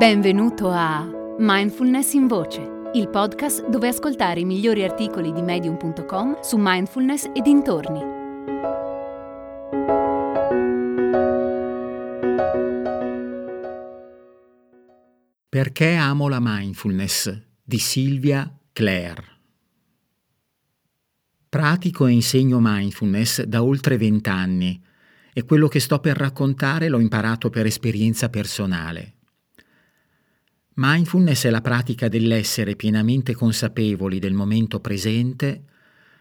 Benvenuto a Mindfulness in Voce, il podcast dove ascoltare i migliori articoli di medium.com su mindfulness e dintorni. Perché amo la mindfulness di Silvia Clare. Pratico e insegno mindfulness da oltre vent'anni e quello che sto per raccontare l'ho imparato per esperienza personale. Mindfulness è la pratica dell'essere pienamente consapevoli del momento presente,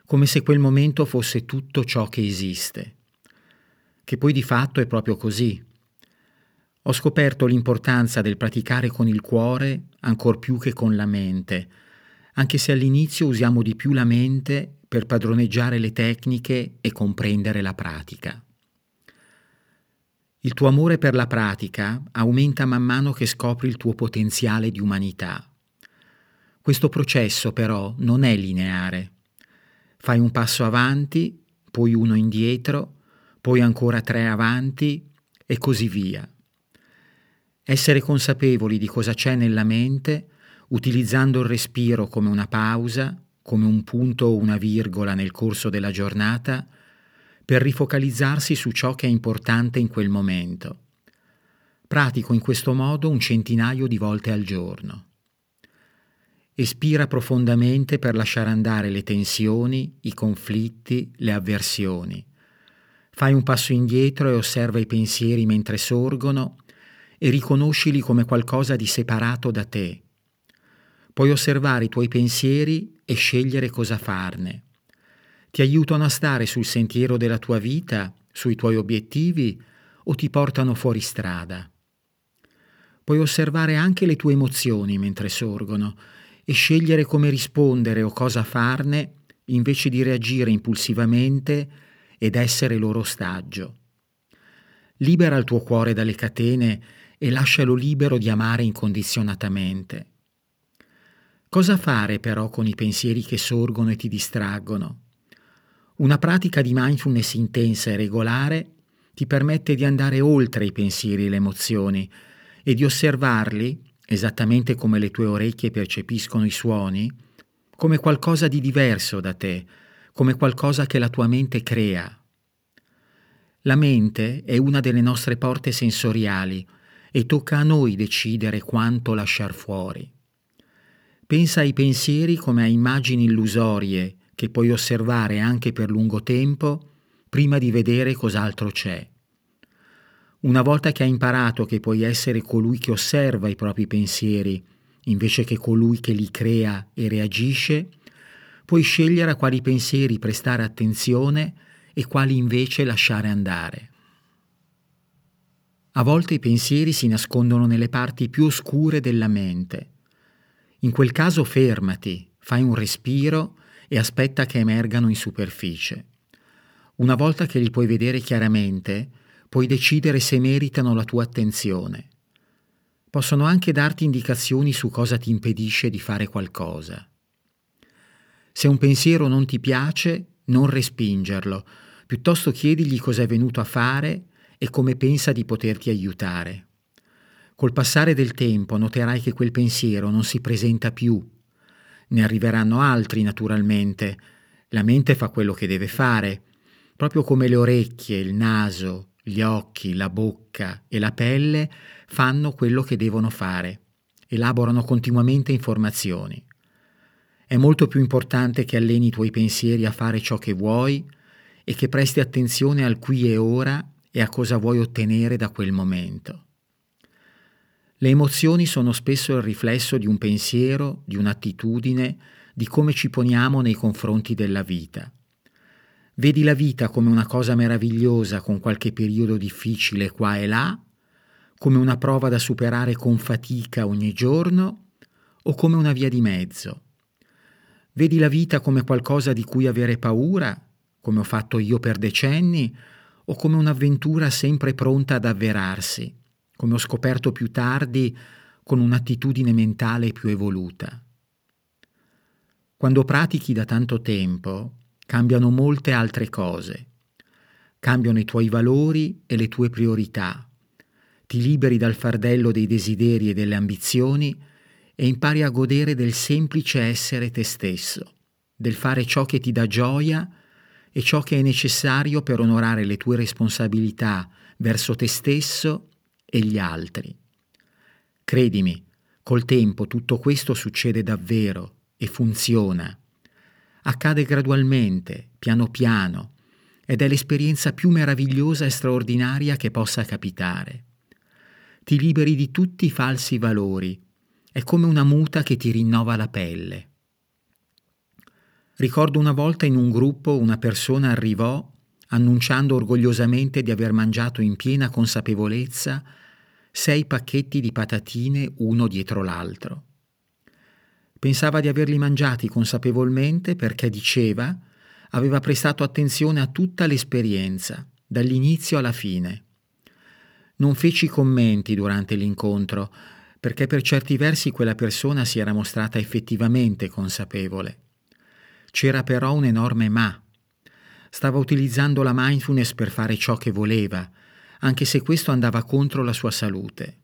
come se quel momento fosse tutto ciò che esiste, che poi di fatto è proprio così. Ho scoperto l'importanza del praticare con il cuore ancor più che con la mente, anche se all'inizio usiamo di più la mente per padroneggiare le tecniche e comprendere la pratica. Il tuo amore per la pratica aumenta man mano che scopri il tuo potenziale di umanità. Questo processo però non è lineare. Fai un passo avanti, poi uno indietro, poi ancora tre avanti e così via. Essere consapevoli di cosa c'è nella mente, utilizzando il respiro come una pausa, come un punto o una virgola nel corso della giornata, per rifocalizzarsi su ciò che è importante in quel momento. Pratico in questo modo un centinaio di volte al giorno. Espira profondamente per lasciare andare le tensioni, i conflitti, le avversioni. Fai un passo indietro e osserva i pensieri mentre sorgono e riconoscili come qualcosa di separato da te. Puoi osservare i tuoi pensieri e scegliere cosa farne ti aiutano a stare sul sentiero della tua vita, sui tuoi obiettivi o ti portano fuori strada. Puoi osservare anche le tue emozioni mentre sorgono e scegliere come rispondere o cosa farne invece di reagire impulsivamente ed essere loro ostaggio. Libera il tuo cuore dalle catene e lascialo libero di amare incondizionatamente. Cosa fare però con i pensieri che sorgono e ti distraggono? Una pratica di mindfulness intensa e regolare ti permette di andare oltre i pensieri e le emozioni e di osservarli, esattamente come le tue orecchie percepiscono i suoni, come qualcosa di diverso da te, come qualcosa che la tua mente crea. La mente è una delle nostre porte sensoriali e tocca a noi decidere quanto lasciar fuori. Pensa ai pensieri come a immagini illusorie che puoi osservare anche per lungo tempo prima di vedere cos'altro c'è. Una volta che hai imparato che puoi essere colui che osserva i propri pensieri invece che colui che li crea e reagisce, puoi scegliere a quali pensieri prestare attenzione e quali invece lasciare andare. A volte i pensieri si nascondono nelle parti più oscure della mente. In quel caso fermati, fai un respiro e aspetta che emergano in superficie. Una volta che li puoi vedere chiaramente, puoi decidere se meritano la tua attenzione. Possono anche darti indicazioni su cosa ti impedisce di fare qualcosa. Se un pensiero non ti piace, non respingerlo, piuttosto chiedigli cosa è venuto a fare e come pensa di poterti aiutare. Col passare del tempo noterai che quel pensiero non si presenta più ne arriveranno altri naturalmente. La mente fa quello che deve fare, proprio come le orecchie, il naso, gli occhi, la bocca e la pelle fanno quello che devono fare, elaborano continuamente informazioni. È molto più importante che alleni i tuoi pensieri a fare ciò che vuoi e che presti attenzione al qui e ora e a cosa vuoi ottenere da quel momento. Le emozioni sono spesso il riflesso di un pensiero, di un'attitudine, di come ci poniamo nei confronti della vita. Vedi la vita come una cosa meravigliosa con qualche periodo difficile qua e là, come una prova da superare con fatica ogni giorno o come una via di mezzo. Vedi la vita come qualcosa di cui avere paura, come ho fatto io per decenni, o come un'avventura sempre pronta ad avverarsi come ho scoperto più tardi con un'attitudine mentale più evoluta. Quando pratichi da tanto tempo, cambiano molte altre cose. Cambiano i tuoi valori e le tue priorità. ti liberi dal fardello dei desideri e delle ambizioni e impari a godere del semplice essere te stesso, del fare ciò che ti dà gioia e ciò che è necessario per onorare le tue responsabilità verso te stesso e gli altri. Credimi, col tempo tutto questo succede davvero e funziona. Accade gradualmente, piano piano, ed è l'esperienza più meravigliosa e straordinaria che possa capitare. Ti liberi di tutti i falsi valori, è come una muta che ti rinnova la pelle. Ricordo una volta in un gruppo una persona arrivò annunciando orgogliosamente di aver mangiato in piena consapevolezza sei pacchetti di patatine uno dietro l'altro. Pensava di averli mangiati consapevolmente perché diceva aveva prestato attenzione a tutta l'esperienza, dall'inizio alla fine. Non feci commenti durante l'incontro, perché per certi versi quella persona si era mostrata effettivamente consapevole. C'era però un enorme ma. Stava utilizzando la mindfulness per fare ciò che voleva, anche se questo andava contro la sua salute.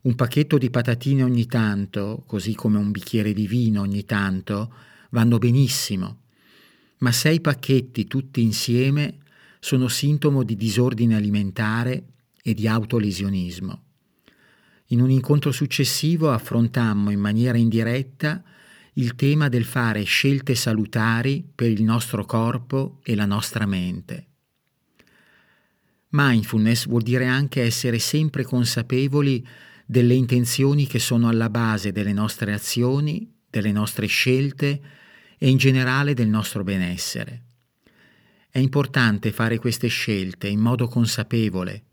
Un pacchetto di patatine ogni tanto, così come un bicchiere di vino ogni tanto, vanno benissimo, ma sei pacchetti tutti insieme sono sintomo di disordine alimentare e di autolesionismo. In un incontro successivo affrontammo in maniera indiretta il tema del fare scelte salutari per il nostro corpo e la nostra mente. Mindfulness vuol dire anche essere sempre consapevoli delle intenzioni che sono alla base delle nostre azioni, delle nostre scelte e in generale del nostro benessere. È importante fare queste scelte in modo consapevole.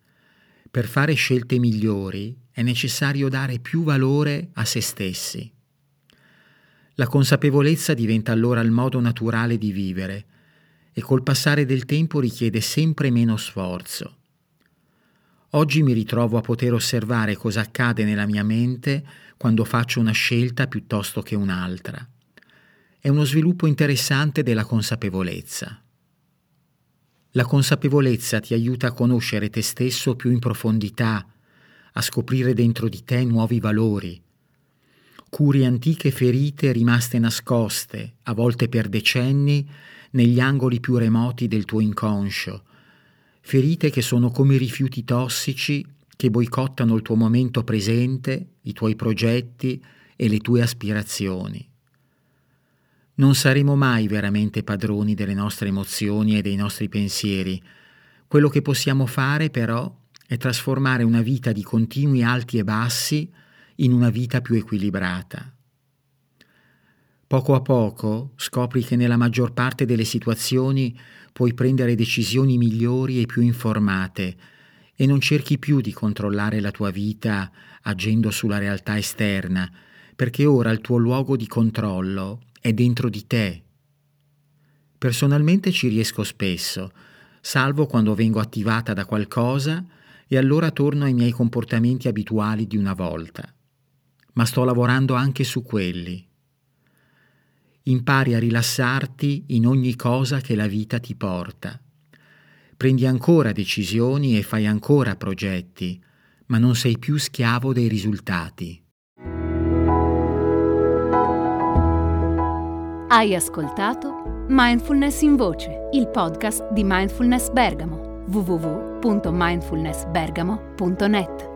Per fare scelte migliori è necessario dare più valore a se stessi. La consapevolezza diventa allora il modo naturale di vivere e col passare del tempo richiede sempre meno sforzo. Oggi mi ritrovo a poter osservare cosa accade nella mia mente quando faccio una scelta piuttosto che un'altra. È uno sviluppo interessante della consapevolezza. La consapevolezza ti aiuta a conoscere te stesso più in profondità, a scoprire dentro di te nuovi valori. Curi antiche ferite rimaste nascoste, a volte per decenni, negli angoli più remoti del tuo inconscio, ferite che sono come rifiuti tossici che boicottano il tuo momento presente, i tuoi progetti e le tue aspirazioni. Non saremo mai veramente padroni delle nostre emozioni e dei nostri pensieri. Quello che possiamo fare però è trasformare una vita di continui alti e bassi in una vita più equilibrata. Poco a poco scopri che nella maggior parte delle situazioni puoi prendere decisioni migliori e più informate e non cerchi più di controllare la tua vita agendo sulla realtà esterna, perché ora il tuo luogo di controllo è dentro di te. Personalmente ci riesco spesso, salvo quando vengo attivata da qualcosa e allora torno ai miei comportamenti abituali di una volta. Ma sto lavorando anche su quelli impari a rilassarti in ogni cosa che la vita ti porta. Prendi ancora decisioni e fai ancora progetti, ma non sei più schiavo dei risultati. Hai ascoltato Mindfulness in Voce, il podcast di Mindfulness Bergamo, www.mindfulnessbergamo.net.